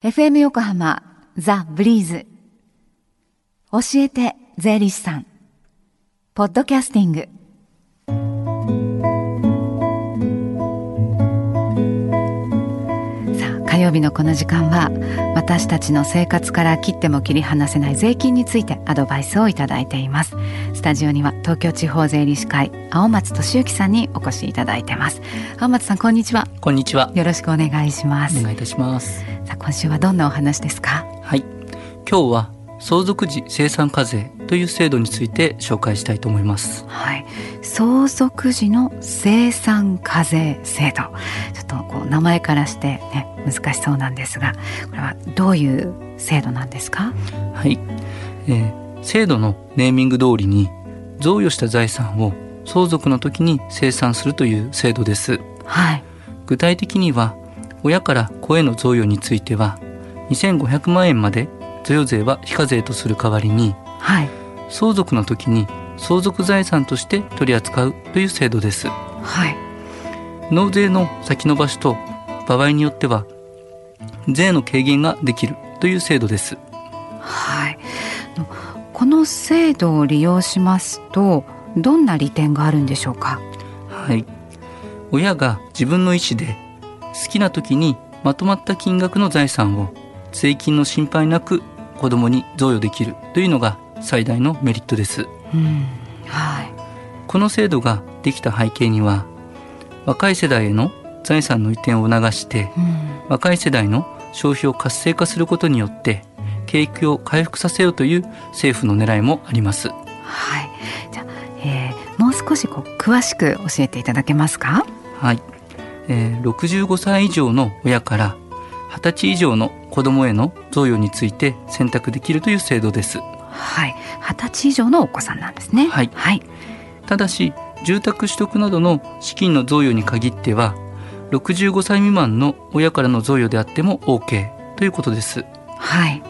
FM 横浜ザ・ブリーズ。教えて税理士さん。ポッドキャスティング。さあ火曜日のこの時間は私たちの生活から切っても切り離せない税金についてアドバイスをいただいています。スタジオには東京地方税理士会青松俊之さんにお越しいただいてます。青松さんこんにちは。こんにちは。よろしくお願いします。お願いいたしますさあ今週はどんなお話ですか？はい。今日は相続時生産課税という制度について紹介したいと思います。はい。相続時の生産課税制度。ちょっとこう名前からしてね難しそうなんですがこれはどういう制度なんですか？はい、えー、制度のネーミング通りに贈与した財産を相続の時に生産するという制度です。はい。具体的には親から子への贈与については2500万円まで贈与税は非課税とする代わりにはい。相続の時に相続財産として取り扱うという制度です。はい。納税の先延ばしと場合によっては税の軽減ができるという制度です。はい。のこの制度を利用しますとどんな利点があるんでしょうか？はい。親が自分の意思で好きな時にまとまった金額の財産を税金の心配なく子供に贈与できるというのが最大のメリットです。うん。はい。この制度ができた背景には若い世代への財産の移転を促してうん。若い世代の消費を活性化することによって景気を回復させようという政府の狙いもあります。はい。じゃあ、えーもう少しこう詳しく教えていただけますか？はい、えー、65歳以上の親から20歳以上の子供への贈与について選択できるという制度です。はい。二十歳以上のお子さんなんですね。はい。はい。ただし住宅取得などの資金の贈与に限っては65歳未満の親からの贈与であっても OK ということです。はい。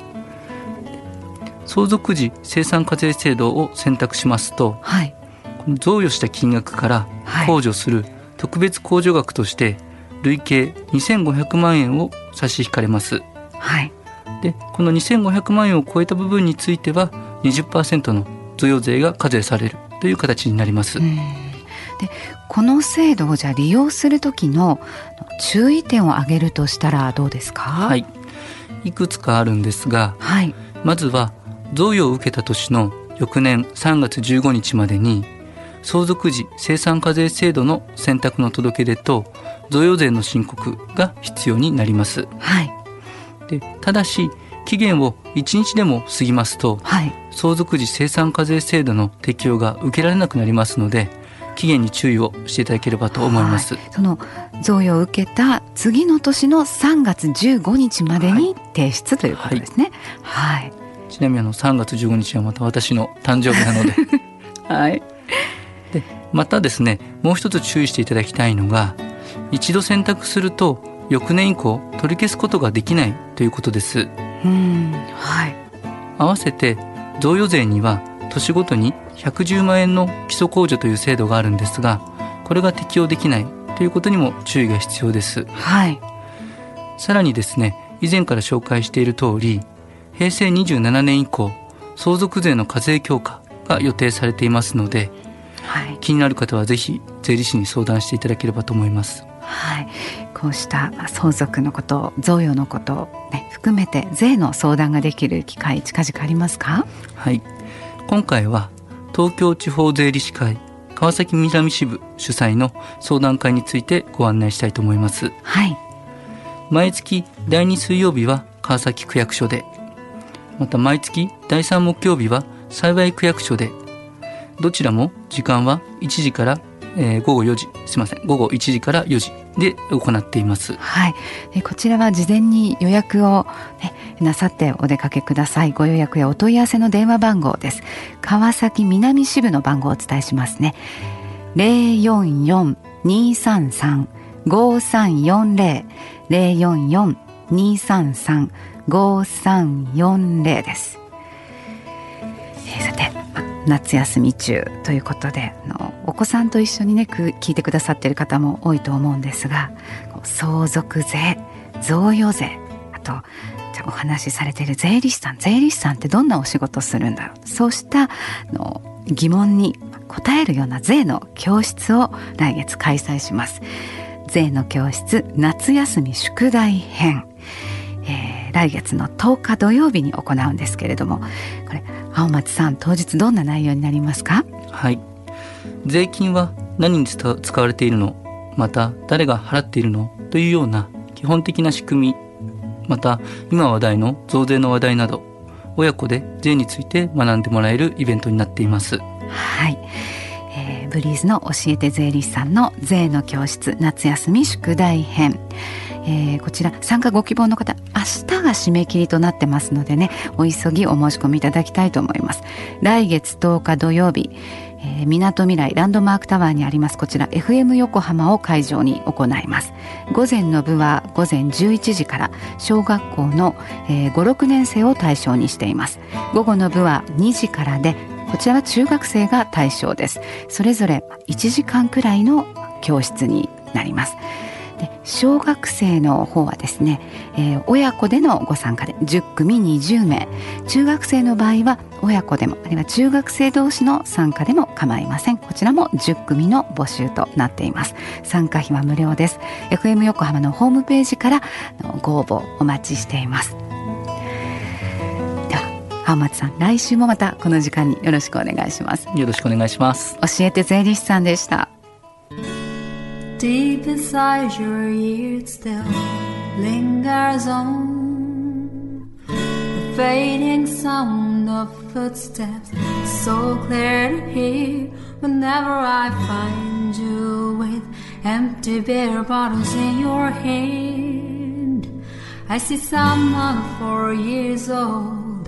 相続時生産課税制度を選択しますとはい。この贈与した金額からはい。控除する特別控除額として累計2500万円を差し引かれます。はい。でこの2500万円を超えた部分については20%の贈与税が課税されるという形になります、うん。でこの制度をじゃあ利用する時の注意点を挙げるとしたらどうですか？はい。いくつかあるんですがはい。まずは贈与を受けた年の翌年3月15日までに相続時生産課税制度の選択の届け出と贈与税の申告が必要になります。はい。でただし期限を1日でも過ぎますとはい。相続時生産課税制度の適用が受けられなくなりますので期限に注意をしていただければと思います、はい。その贈与を受けた次の年の3月15日までに提出ということですね。はい。ちなみにあの3月15日はまた私の誕生日なので。はいでまたですねもう一つ注意していただきたいのが一度選択すると翌年以降取り消すことができないということです。うんはい。合わせて贈与税には年ごとに110万円の基礎控除という制度があるんですがこれが適用できないということにも注意が必要です。はい。さらにですね以前から紹介している通り平成27年以降相続税の課税強化が予定されていますのではい。気になる方はぜひ税理士に相談していただければと思います。はい、こうしたまあ相続のこと贈与のこと、ね、含めて税の相談ができる機会近々ありますか？はい。今回は東京地方税理士会川崎南支部主催の相談会についてご案内したいと思います。はい。毎月第2水曜日は川崎区役所で。また毎月第3木曜日は幸区役所でどちらも時間は1時から、えー午後4時すいません午後1時から4時で行っています。はい、でこちらは事前に予約を、ね、なさってお出かけください。ご予約やお問い合わせの電話番号です。川崎南支部の番号をお伝えしますね。044-233-5340 044-233-5340です、えーさて夏休み中ということであのお子さんと一緒にね聞いてくださっている方も多いと思うんですがこう相続税贈与税あとじゃお話しされている税理士さん税理士さんってどんなお仕事するんだろう。そうしたの疑問に答えるような税の教室を来月開催します。税の教室夏休み宿題編、えー、来月の10日土曜日に行うんですけれどもこれ青松さん当日どんな内容になりますか？はい。税金は何に使われているの？また誰が払っているの？というような基本的な仕組み。また今話題の増税の話題など親子で税について学んでもらえるイベントになっています。はい、えー、ブリーズの教えて税理士さんの税の教室夏休み宿題編。えー、こちら参加ご希望の方明日が締め切りとなってますのでねお急ぎお申し込みいただきたいと思います。来月10日土曜日みなとみらいランドマークタワーにありますこちら FM 横浜を会場に行います。午前の部は午前11時から小学校の、えー、56年生を対象にしています。午後の部は2時からでこちらは中学生が対象です。それぞれ1時間くらいの教室になります。で小学生の方はですね、えー、親子でのご参加で10組20名。中学生の場合は親子でもあるいは中学生同士の参加でも構いません。こちらも10組の募集となっています。参加費は無料です。FM 横浜のホームページからご応募お待ちしています。は青松さん来週もまたこの時間によろしくお願いしますよろしくお願いします教えて税理士さんでした Deep inside your ears still lingers on the fading sound of footsteps, so clear to hear whenever I find you with empty beer bottles in your hand. I see someone four years old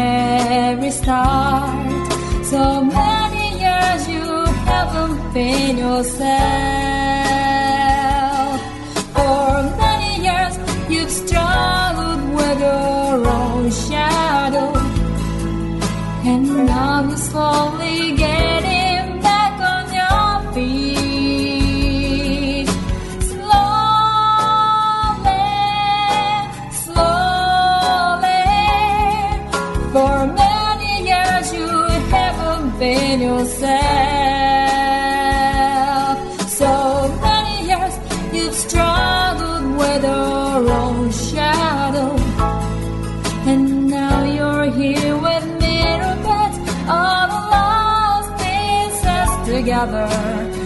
start. So many years you haven't been yourself. Yourself. So many years you've struggled with your own shadow. And now you're here with me, all the lost pieces together